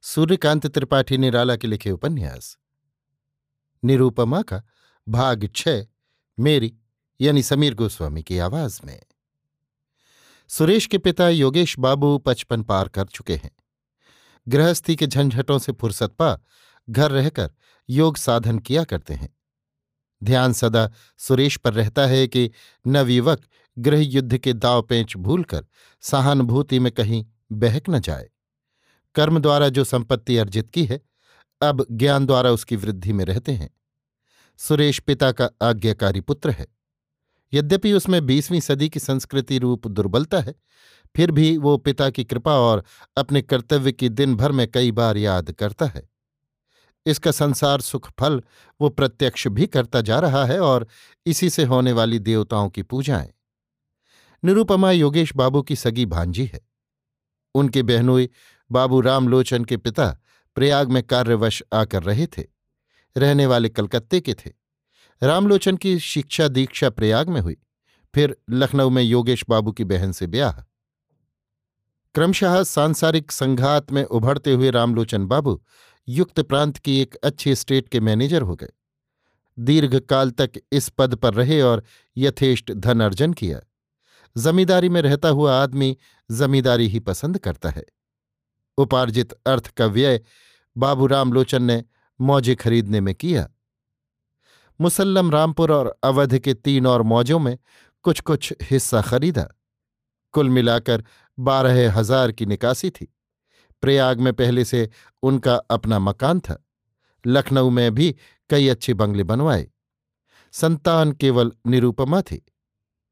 सूर्यकांत त्रिपाठी निराला के लिखे उपन्यास। निरूपमा का भाग छ, मेरी, यानी समीर गोस्वामी की आवाज़ में। सुरेश के पिता योगेश बाबू पचपन पार कर चुके हैं। गृहस्थी के झंझटों से फुर्सत पा, घर रहकर योग साधन किया करते हैं। ध्यान सदा सुरेश पर रहता है कि नवयुवक गृह युद्ध के दाव पेंच भूलकर सहानुभूति में कहीं बहक न जाए। कर्म द्वारा जो संपत्ति अर्जित की है, अब ज्ञान द्वारा उसकी वृद्धि में रहते हैं। सुरेश पिता का आज्ञाकारी पुत्र है। यद्यपि उसमें बीसवीं सदी की संस्कृति रूप दुर्बलता है, फिर भी वो पिता की कृपा और अपने कर्तव्य की दिन भर में कई बार याद करता है। इसका संसार सुख फल वो प्रत्यक्ष भी करता जा रहा है और इसी से होने वाली देवताओं की पूजाएँ। निरूपमा योगेश बाबू की सगी भांजी है। उनके बहनोई बाबू रामलोचन के पिता प्रयाग में कार्यवश आकर रहे थे। रहने वाले कलकत्ते के थे। रामलोचन की शिक्षा दीक्षा प्रयाग में हुई। फिर लखनऊ में योगेश बाबू की बहन से ब्याह। क्रमशः सांसारिक संघात में उभरते हुए रामलोचन बाबू युक्त प्रांत की एक अच्छी स्टेट के मैनेजर हो गए। दीर्घकाल तक इस पद पर रहे और यथेष्ट धन अर्जन किया। जमींदारी में रहता हुआ आदमी जमींदारी ही पसंद करता है। उपार्जित अर्थ का व्यय बाबू रामलोचन ने मौजे खरीदने में किया। मुसल्लम रामपुर और अवध के तीन और मौजों में कुछ कुछ हिस्सा खरीदा। कुल मिलाकर बारह हज़ार की निकासी थी। प्रयाग में पहले से उनका अपना मकान था। लखनऊ में भी कई अच्छे बंगले बनवाए। संतान केवल निरूपमा थी।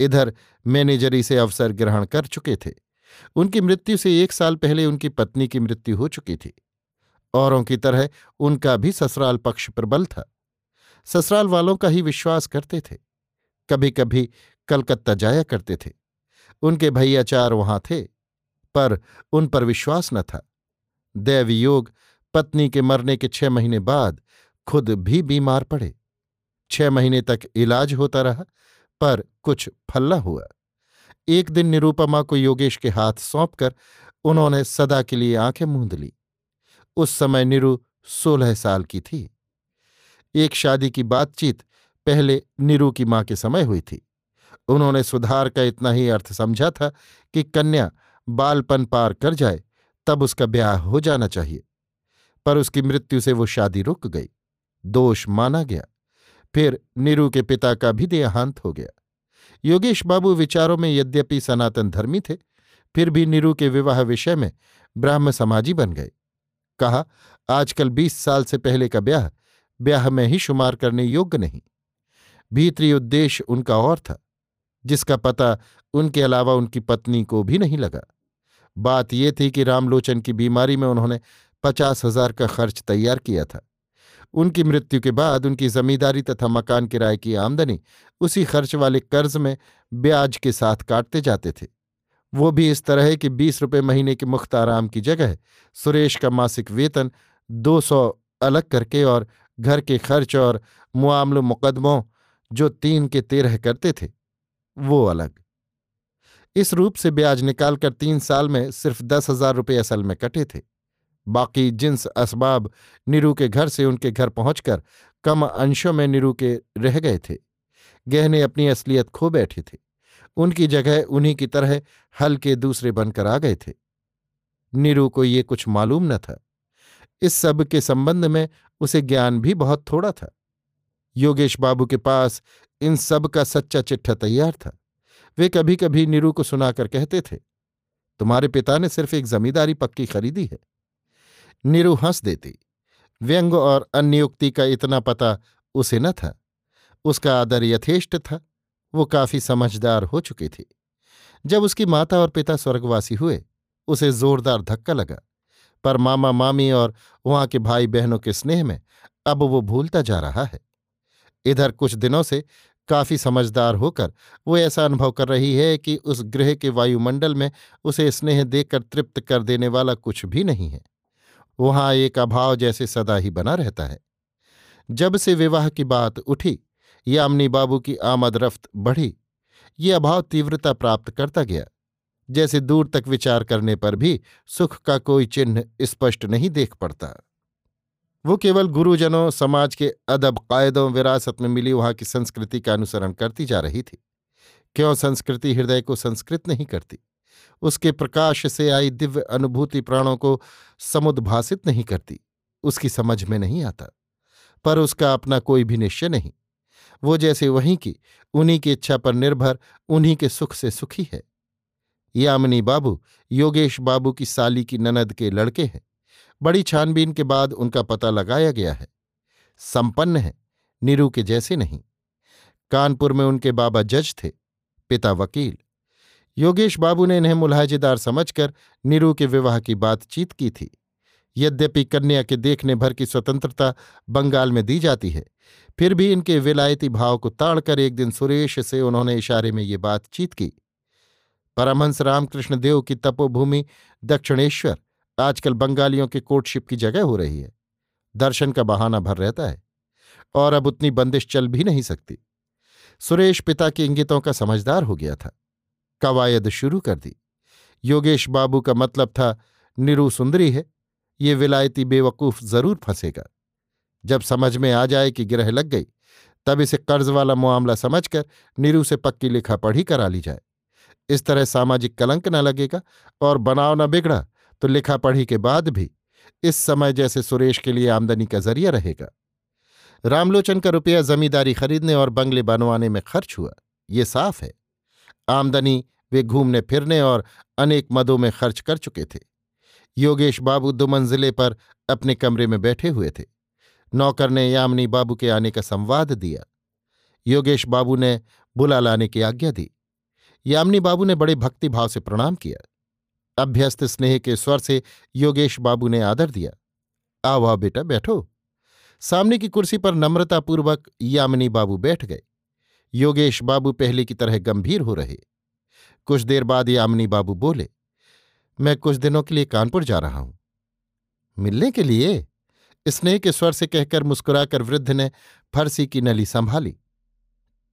इधर मैनेजरी से अवसर ग्रहण कर चुके थे। उनकी मृत्यु से एक साल पहले उनकी पत्नी की मृत्यु हो चुकी थी। औरों की तरह उनका भी ससुराल पक्ष प्रबल था। ससुराल वालों का ही विश्वास करते थे। कभी कभी कलकत्ता जाया करते थे। उनके भैयाचार वहाँ थे, पर उन पर विश्वास न था। दैवयोग पत्नी के मरने के छह महीने बाद खुद भी बीमार पड़े। छह महीने तक इलाज होता रहा, पर कुछ फल्ला हुआ। एक दिन निरूपमा को योगेश के हाथ सौंपकर उन्होंने सदा के लिए आँखें मूंद ली। उस समय निरु सोलह साल की थी। एक शादी की बातचीत पहले निरु की माँ के समय हुई थी। उन्होंने सुधार का इतना ही अर्थ समझा था कि कन्या बालपन पार कर जाए, तब उसका ब्याह हो जाना चाहिए। पर उसकी मृत्यु से वो शादी रुक गई। दोष माना गया। फिर नीरू के पिता का भी देहांत हो गया। योगेश बाबू विचारों में यद्यपि सनातन धर्मी थे, फिर भी नीरू के विवाह विषय में ब्राह्म समाजी बन गए। कहा, आजकल बीस साल से पहले का ब्याह ब्याह में ही शुमार करने योग्य नहीं। भीतरी उद्देश्य उनका और था, जिसका पता उनके अलावा उनकी पत्नी को भी नहीं लगा। बात यह थी कि रामलोचन की बीमारी में उन्होंने पचास हज़ार का खर्च तैयार किया था। उनकी मृत्यु के बाद उनकी जमींदारी तथा मकान किराए की आमदनी उसी खर्च वाले कर्ज में ब्याज के साथ काटते जाते थे। वो भी इस तरह कि बीस रुपये महीने के मुख्त आराम की जगह सुरेश का मासिक वेतन दो सौ अलग करके और घर के खर्च और मुआमल मुकदमों जो तीन के तेरह करते थे, वो अलग। इस रूप से ब्याज निकालकर तीन साल में सिर्फ़ दस हज़ार रुपये असल में कटे थे। बाकी जिन्स असबाब नीरू के घर से उनके घर पहुंचकर कम अंशों में नीरू के रह गए थे। गहने अपनी असलियत खो बैठे थे। उनकी जगह उन्हीं की तरह हल के दूसरे बनकर आ गए थे। नीरू को ये कुछ मालूम न था। इस सब के संबंध में उसे ज्ञान भी बहुत थोड़ा था। योगेश बाबू के पास इन सब का सच्चा चिट्ठा तैयार था। वे कभी कभी नीरू को सुनाकर कहते थे, तुम्हारे पिता ने सिर्फ़ एक जमींदारी पक्की खरीदी है। नीरू हंस देती। व्यंग और अन्य युक्ति का इतना पता उसे न था। उसका आदर यथेष्ट था। वो काफ़ी समझदार हो चुकी थी। जब उसकी माता और पिता स्वर्गवासी हुए, उसे जोरदार धक्का लगा। पर मामा, मामी और वहाँ के भाई बहनों के स्नेह में अब वो भूलता जा रहा है। इधर कुछ दिनों से काफ़ी समझदार होकर वो ऐसा अनुभव कर रही है कि उस ग्रह के वायुमंडल में उसे स्नेह देकर तृप्त कर देने वाला कुछ भी नहीं है। वहाँ एक अभाव जैसे सदा ही बना रहता है। जब से विवाह की बात उठी, यामिनी बाबू की आमद रफ्त बढ़ी, ये अभाव तीव्रता प्राप्त करता गया। जैसे दूर तक विचार करने पर भी सुख का कोई चिन्ह स्पष्ट नहीं देख पड़ता। वो केवल गुरुजनों, समाज के अदब, कायदों, विरासत में मिली वहाँ की संस्कृति का अनुसरण करती जा रही थी। क्यों संस्कृति हृदय को संस्कृत नहीं करती? उसके प्रकाश से आई दिव्य अनुभूति प्राणों को समुद्भाषित नहीं करती। उसकी समझ में नहीं आता। पर उसका अपना कोई भी निश्चय नहीं। वो जैसे वहीं की, उन्हीं की इच्छा पर निर्भर, उन्हीं के सुख से सुखी है। यामिनी बाबू, योगेश बाबू की साली की ननद के लड़के हैं। बड़ी छानबीन के बाद उनका पता लगाया गया है। संपन्न है, नीरू के जैसे नहीं। कानपुर में उनके बाबा जज थे, पिता वकील। योगेश बाबू ने इन्हें मुलाहजेदार समझकर नीरू के विवाह की बातचीत की थी। यद्यपि कन्या के देखने भर की स्वतंत्रता बंगाल में दी जाती है, फिर भी इनके विलायती भाव को ताड़कर एक दिन सुरेश से उन्होंने इशारे में ये बातचीत की। परमहंस रामकृष्ण देव की तपोभूमि दक्षिणेश्वर, आजकल बंगालियों के कोर्टशिप की जगह हो रही है। दर्शन का बहाना भर रहता है, और अब उतनी बंदिश चल भी नहीं सकती। सुरेश पिता के इंगितों का समझदार हो गया था। कवायद शुरू कर दी। योगेश बाबू का मतलब था, निरु सुंदरी है, ये विलायती बेवकूफ़ ज़रूर फंसेगा। जब समझ में आ जाए कि गिरह लग गई, तब इसे कर्ज वाला मामला समझकर नीरू से पक्की लिखा पढ़ी करा ली जाए। इस तरह सामाजिक कलंक न लगेगा और बनाव न बिगड़ा तो लिखा पढ़ी के बाद भी इस समय जैसे सुरेश के लिए आमदनी का ज़रिया रहेगा। रामलोचन का रुपया जमींदारी खरीदने और बंगले बनवाने में खर्च हुआ। ये साफ़ है। आमदनी वे घूमने फिरने और अनेक मदों में खर्च कर चुके थे। योगेश बाबू दो मंजिले पर अपने कमरे में बैठे हुए थे। नौकर ने यामिनी बाबू के आने का संवाद दिया। योगेश बाबू ने बुला लाने की आज्ञा दी। यामिनी बाबू ने बड़े भक्तिभाव से प्रणाम किया। अभ्यस्त स्नेह के स्वर से योगेश बाबू ने आदर दिया। आओ आओ बेटा, बैठो। सामने की कुर्सी पर नम्रतापूर्वक यामिनी बाबू बैठ गए। योगेश बाबू पहले की तरह गंभीर हो रहे। कुछ देर बाद यामिनी बाबू बोले, मैं कुछ दिनों के लिए कानपुर जा रहा हूँ। मिलने के लिए? स्नेह के स्वर से कहकर मुस्कुराकर वृद्ध ने फरसी की नली संभाली।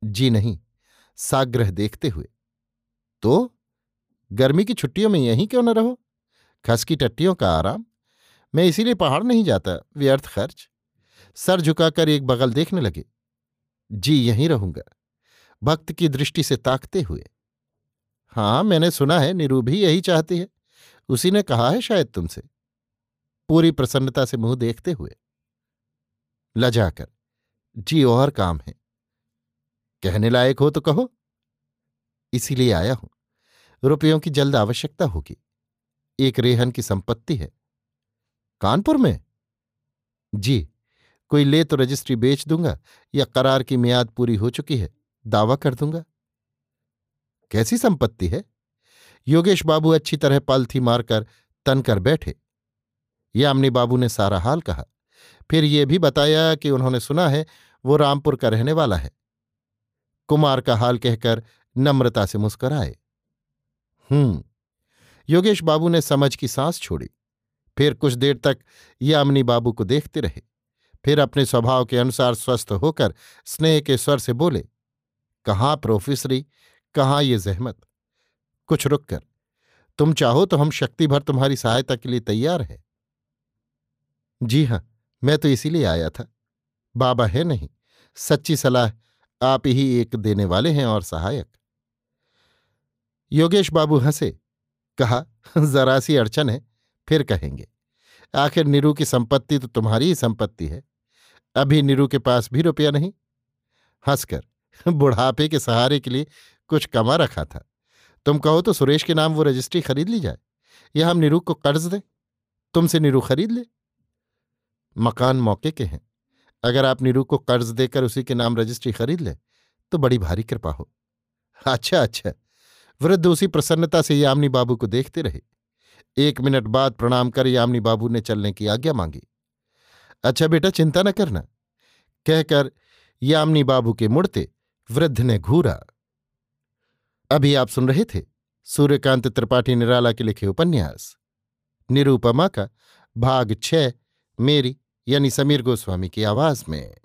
जी नहीं, साग्रह देखते हुए। तो गर्मी की छुट्टियों में यहीं क्यों न रहो? खस की टट्टियों का आराम। मैं इसीलिए पहाड़ नहीं जाता, व्यर्थ खर्च। सर झुकाकर एक बगल देखने लगे। जी, यहीं रहूँगा। भक्त की दृष्टि से ताकते हुए। हाँ मैंने सुना है, निरू भी यही चाहती है। उसी ने कहा है शायद तुमसे। पूरी प्रसन्नता से मुँह देखते हुए। लजाकर जी और काम है। कहने लायक हो तो कहो। इसीलिए आया हूँ। रुपयों की जल्द आवश्यकता होगी। एक रेहन की संपत्ति है। कानपुर में? जी, कोई ले तो रजिस्ट्री बेच दूँगा या करार की मियाद पूरी हो चुकी है। दावा कर दूँगा। कैसी संपत्ति है? योगेश बाबू अच्छी तरह पलथी मारकर तनकर बैठे। यामिनी बाबू ने सारा हाल कहा। फिर ये भी बताया कि उन्होंने सुना है, वो रामपुर का रहने वाला है। कुमार का हाल कहकर नम्रता से मुस्कराए। हम्म। योगेश बाबू ने समझ की सांस छोड़ी। फिर कुछ देर तक यामिनी बाबू को देखते रहे। फिर अपने स्वभाव के अनुसार स्वस्थ होकर स्नेह के स्वर से बोले, कहाँ प्रोफेसरी? कहाँ ये जहमत? कुछ रुक कर। तुम चाहो तो हम शक्ति भर तुम्हारी सहायता के लिए तैयार हैं। जी हाँ मैं तो इसीलिए आया था। बाबा है नहीं। सच्ची सलाह आप ही एक देने वाले हैं और सहायक। योगेश बाबू हंसे। कहा, जरा सी अड़चन है, फिर कहेंगे। आखिर नीरू की संपत्ति तो तुम्हारी ही संपत्ति है। अभी नीरू के पास भी रुपया नहीं? हंसकर। बुढ़ापे के सहारे के लिए कुछ कमा रखा था। तुम कहो तो सुरेश के नाम वो रजिस्ट्री खरीद ली जाए। या हम निरू को कर्ज दें? तुमसे निरू खरीद ले। मकान मौके के हैं। अगर आप निरू को कर्ज देकर उसी के नाम रजिस्ट्री खरीद ले तो बड़ी भारी कृपा हो। अच्छा अच्छा। वृद्ध उसी प्रसन्नता से यामिनी बाबू को देखते रहे। एक मिनट बाद प्रणाम कर यामिनी बाबू ने चलने की आज्ञा मांगी। अच्छा बेटा, चिंता न करना। कहकर यामिनी बाबू के मुड़ते वृद्ध ने घूरा। अभी आप सुन रहे थे सूर्यकांत त्रिपाठी निराला के लिखे उपन्यास। निरूपमा का भाग छह, मेरी यानी समीर गोस्वामी की आवाज़ में।